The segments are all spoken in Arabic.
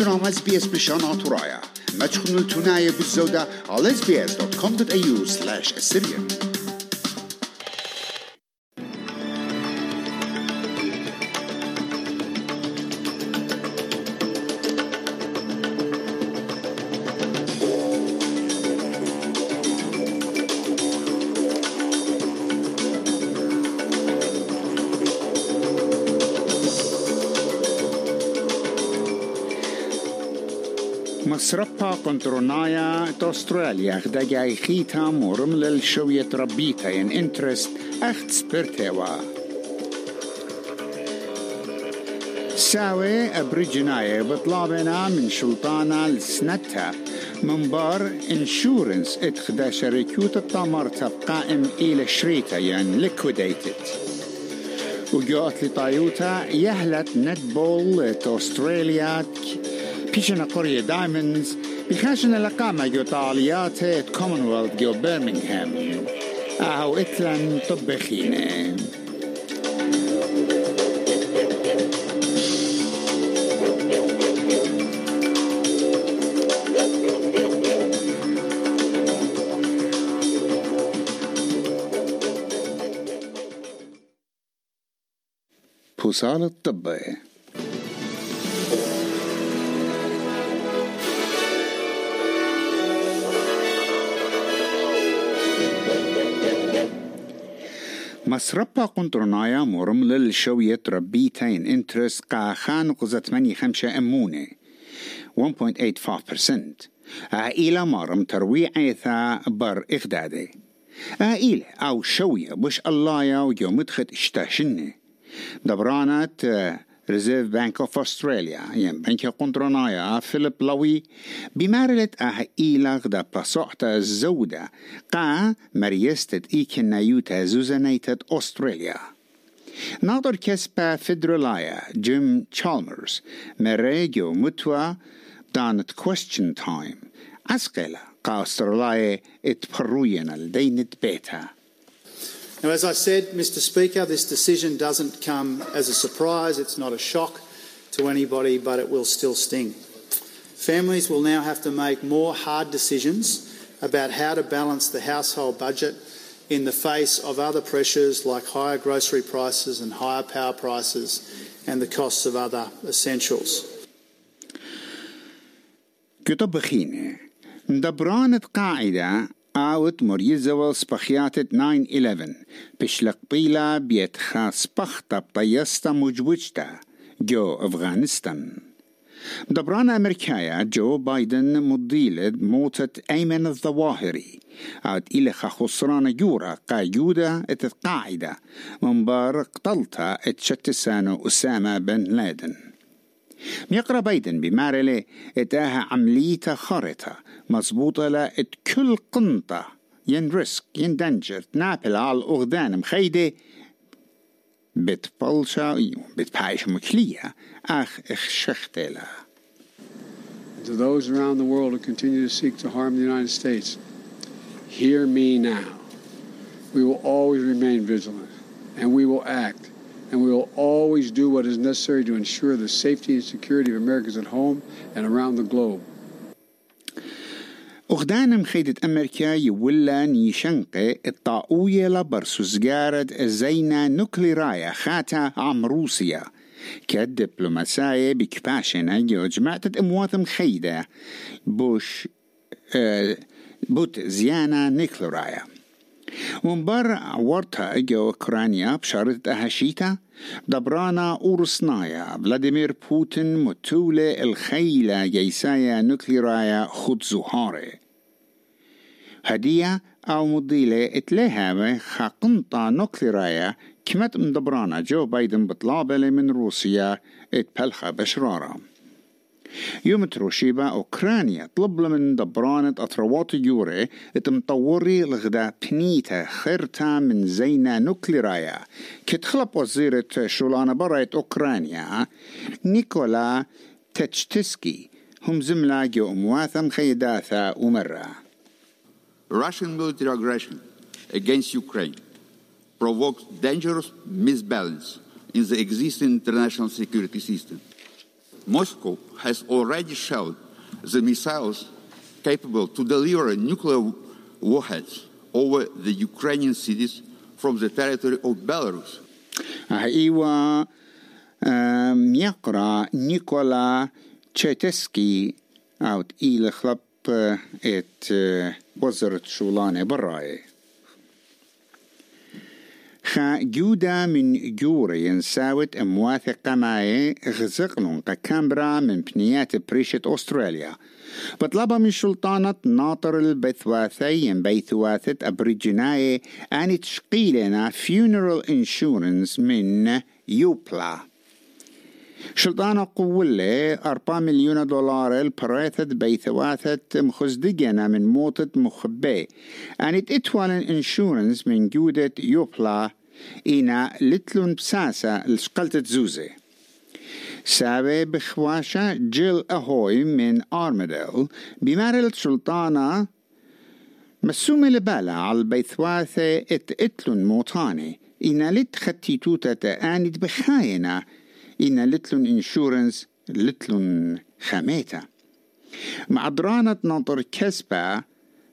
انتم اس بي اس بشان ترايا ما تشخنوا التناية بالزودة على sbs.com.au slash assyrian مسربا كنترونايا استراليا خدجاي خيتا مورم للشوية ربيتا ين انترست اخت سبرتيوا. ساوي ابريجنايا بطلابنا من شلطانا لسنتا. من بار انشورنس اتخدا شركوت الطمر قائم إلى شريتا ين ليكويديتد وجوت لطايوتا يهلت نتبول استراليا بيشنا قرية دايموندز بخاشنا لقامة جو طاليات كومنولث جو برمنغهام أو إتلان طبخينة بوصال الطبي مسربا قنطرنايا مرم للشوية ربيتين انترس قا خان قزت مني خمسة أمونة. 1.85% عائلة مرم تروي عيثا بر إخدادي عائلة أو شوية بش الله يا وجو مدخت اشتاشنة دبرانت ريزيرف بانك اوف استراليا ين بنك قنطرنايا فيليب لوي بمارلت آه إيلاغ دا باسوحتا الزودة قا مريستت إيكن نيوتا زوزانيتت أستراليا ناظر كسبا فيدرولايا جيم تشالمرز مريجو متوا دانت كويستشن تايم أسقلا قا أستراليا اتبروينا لدينت بيتا Now, as I said, Mr. Speaker, this decision doesn't come as a surprise. It's not a shock to anybody, but it will still sting. Families will now have to make more hard decisions about how to balance the household budget in the face of other pressures like higher grocery prices and higher power prices and the costs of other essentials. كتب خينة دبرانة قاعدة آوت مريزة والسبخياتة 9-11 بشلق بيلا بيت خاص بخطة بطيستا مجوجتا جو أفغانستان دبران أمريكايا جو بايدن مضيلة موتة أيمن الظواهري عاد إلى خسران جورا قايودة اتقاعدة من بار قتلتا اتشتسانو أسامة بن لادن. ميقرا بايدن بمارلي اتاها عملية خارطة مضبوطة لا كل قنطة ين ريسك ين دنجر تنابل على الأغدان مخيدة بتبلشا بتبايش مكلية أخ اخشختلا To those around the world who continue to seek to harm the United States, hear me now. We will always remain vigilant, and we will act, and we will always do what is necessary to ensure the safety and security of Americans at home and around the globe. أغدان مخيدة أمريكا يولا نيشنقة الطاقوية لبرسو زجارة زينا نوكليرايا خاتا عم روسيا. كدبلوماسية بكباشنا جو جماعة أموات مخيدة بوش آه بوت زيانا نيكلورايا ومبر ورتا جو أوكرانيا بشارة أهشيتا دبرانا أورسنايا فلاديمير بوتين متولة الخيلة جيسايا نوكليرايا خد زهاري هدية أو مضيلة اتلهامة خاقنطة نوكليرايا كمت مدبرانا جو بايدن بطلابة من روسيا اتبلخة بشرارة يوم تروشيبا أوكرانيا طلب من دبرانة أطروات يوري اتمطوري لغدا بنيتا خيرتا من زينا نوكليرايا كتخلب وزيرة شولانة برايت أوكرانيا نيكولا تتشتسكي هم زملا جو مواثم خيداثا ومرة Russian military aggression against Ukraine provokes dangerous misbalance in the existing international security system. Moscow has already shelled the missiles capable to deliver nuclear warheads over the Ukrainian cities from the territory of Belarus. ايوا يقرا نيكولا تشيتسكي اوت إلى خلب ات وزرت شولانه براي خا جودا من جوري ينساوت امواثقة معي غزقلون كامبرا من بنيات بريشة أستراليا. بطلبها من سلطانة ناطر البثواثي بيثواثة أبريجناي أن تشقيلنا funeral insurance من يوبلا. شلطانة قولة أربعة مليون دولار البراثة بيثواثة مخزدقنا من موتة مخبي أن تتوال انشورنس من جودة يوبلا إنا لتلون بساسة لشقلت زوزي سابي بخواشة جيل أهوي من آرمديل بمارل سلطانة مسومة لبالا على البيثواثة إت إتلون موطاني إنا لت خطيتوتة آنت بخاينة إنا لتلون إنشورنس لتلون خميتا مع درانة ناطر كسبة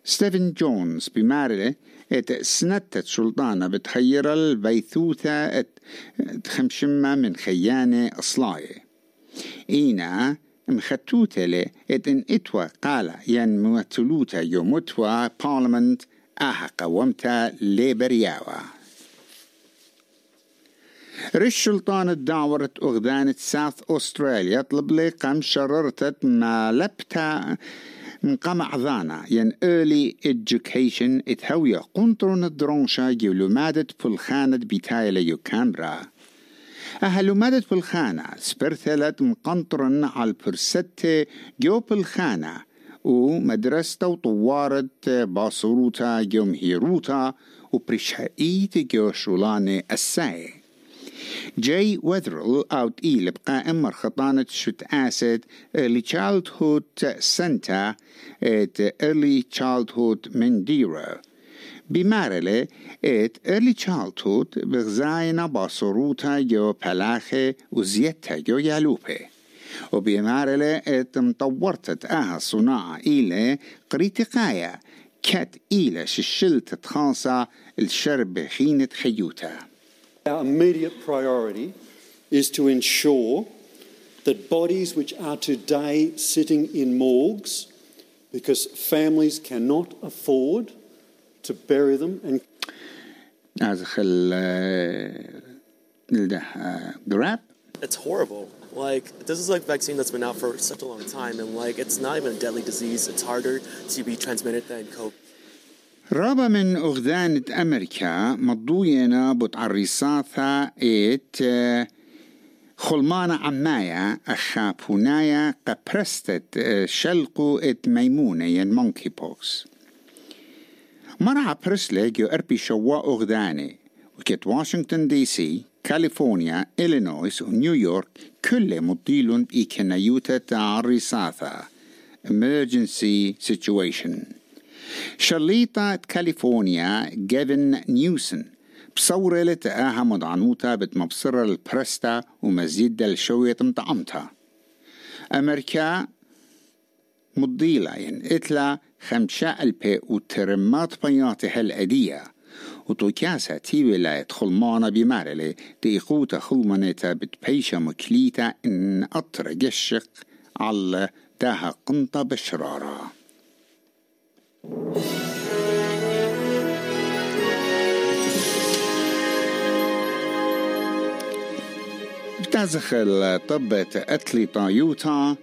ستيفن جونز بمارلة إت سنتت سلطانة بتخير البيثوثة إت خمشمة من خيانة أصلاي إينا مختوتة إت إن إتوا قال ين موتلوتا يومتوا بارلمنت أها قومتا ليبرياوا. رش سلطان الدعورة أغدانة ساوث أستراليا طلب لي قم شررتت ما لبتا من قمع ذانا ين early education إتهوية. قنطرون الدرونشا جولو مادت فلخانة بتايلة يو كامبرا أهلو مادت فلخانة سبرثلت مقنطرن على البرستة جو بالخانة ومدرسة وطوارت باصروتا جو مهيروتا وبرشائيت جو شولانة الساي. جاي وذرل اوت إيل بقائم مرخطانة شت آسد early childhood center at early childhood منديرا بمارلة ات early childhood بغزاينا باصروتا جو بلاخة وزيتها جو يالوبه وبمارلة ات مطورتت أها صناعة إلى قريتقايا كات إلى ششلت خاصة الشرب خينة خيوتا Our immediate priority is to ensure that bodies which are today sitting in morgues because families cannot afford to bury them and as grab it's horrible. Like this is like vaccine that's been out for such a long time and like it's not even a deadly disease. It's harder to be transmitted than covid. رابع من أغذانة أمريكا مضوينا بتعريصاثا إت خلمانة عمايا أخابونايا قبرستت شلقو إت ميمونة ين مونكي بوكس. مرعى برسلي جو أربي شواء أغذاني وكت واشنطن دي سي كاليفورنيا إلينويس ونيويورك كل مضيلون بإيكنايوتا تعريصاثا emergency situation. شليطة كاليفورنيا جيفن نيوسن. بصورة لتقاها مضعنوتا بتمبصرة البرستا ومزيد الشوية مطعمتها أمريكا مضيلة ين إتلا خمشة ألبي وترمات بياتها الأدية. وتوكاسا تي ولاية خلمانة بمارلي. دي إقوتا خلمانيتا بتبيشا مكليتا إن أطر جشق على داها قنطة بشرارة. بتزخل طبة أتليتا يوتا.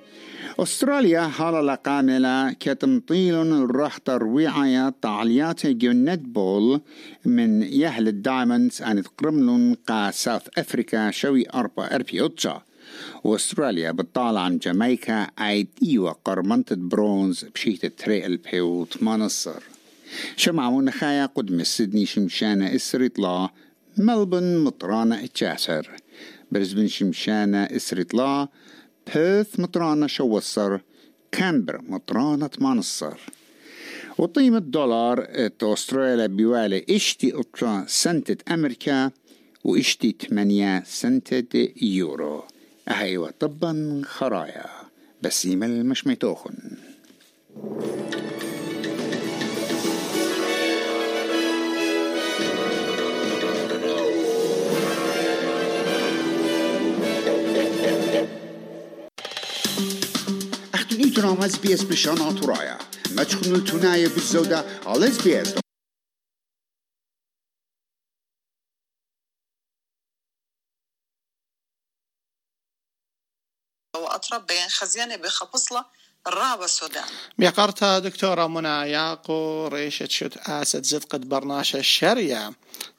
أستراليا حالة كاملة كتمطيل الرح ترويعية تعليات جنت بول من يهل الدايموندز أن تقرملون قا ساوث أفريكا شوي أربا أربي أوتشا. وأستراليا بتطالع عن جامايكا ايد إيوة قرمنت برونز بشيت تري البيو تمانصر. شمعون خايا قدم سيدني شمشانة اسريطلا ملبن مطرانة إتشاسر. برزبن شمشانة اسريطلا بيرث مطرانة شوصر كامبر مطرانة تمانصر وقيمة دولار أستراليا بيوالي إشتي اطرا سنتة أمريكا وإشتي 8 سنتة يورو. أهيوة طبا خرايا بسيم المشميتوخن. أختن إيتنا اس بشانات رايا ما تخنوا التناية بالزودة على اس بي اس وأطرب بين خزيانة بخبصلة الرابع السودان بيقرتها دكتورة منى ياقو ريشة شت آسد زد قد برناشة الشريعة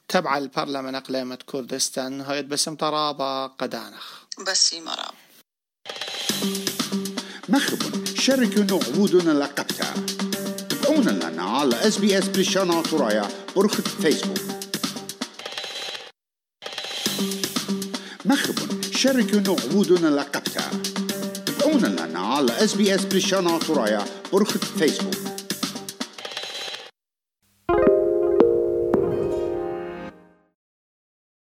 تبع البرلمان أقليمة كردستان هاي بسم طرابة قدانخ بس مراب مخب شاركوا عبودنا لقبتها تابعونا لنا على اس بي اس بلشانات رايا برخة فيسبوك. مخب شاركوا عبودنا لقبتها تابعونا لنا على اس بي اس بلشانات رايا برخة فيسبوك.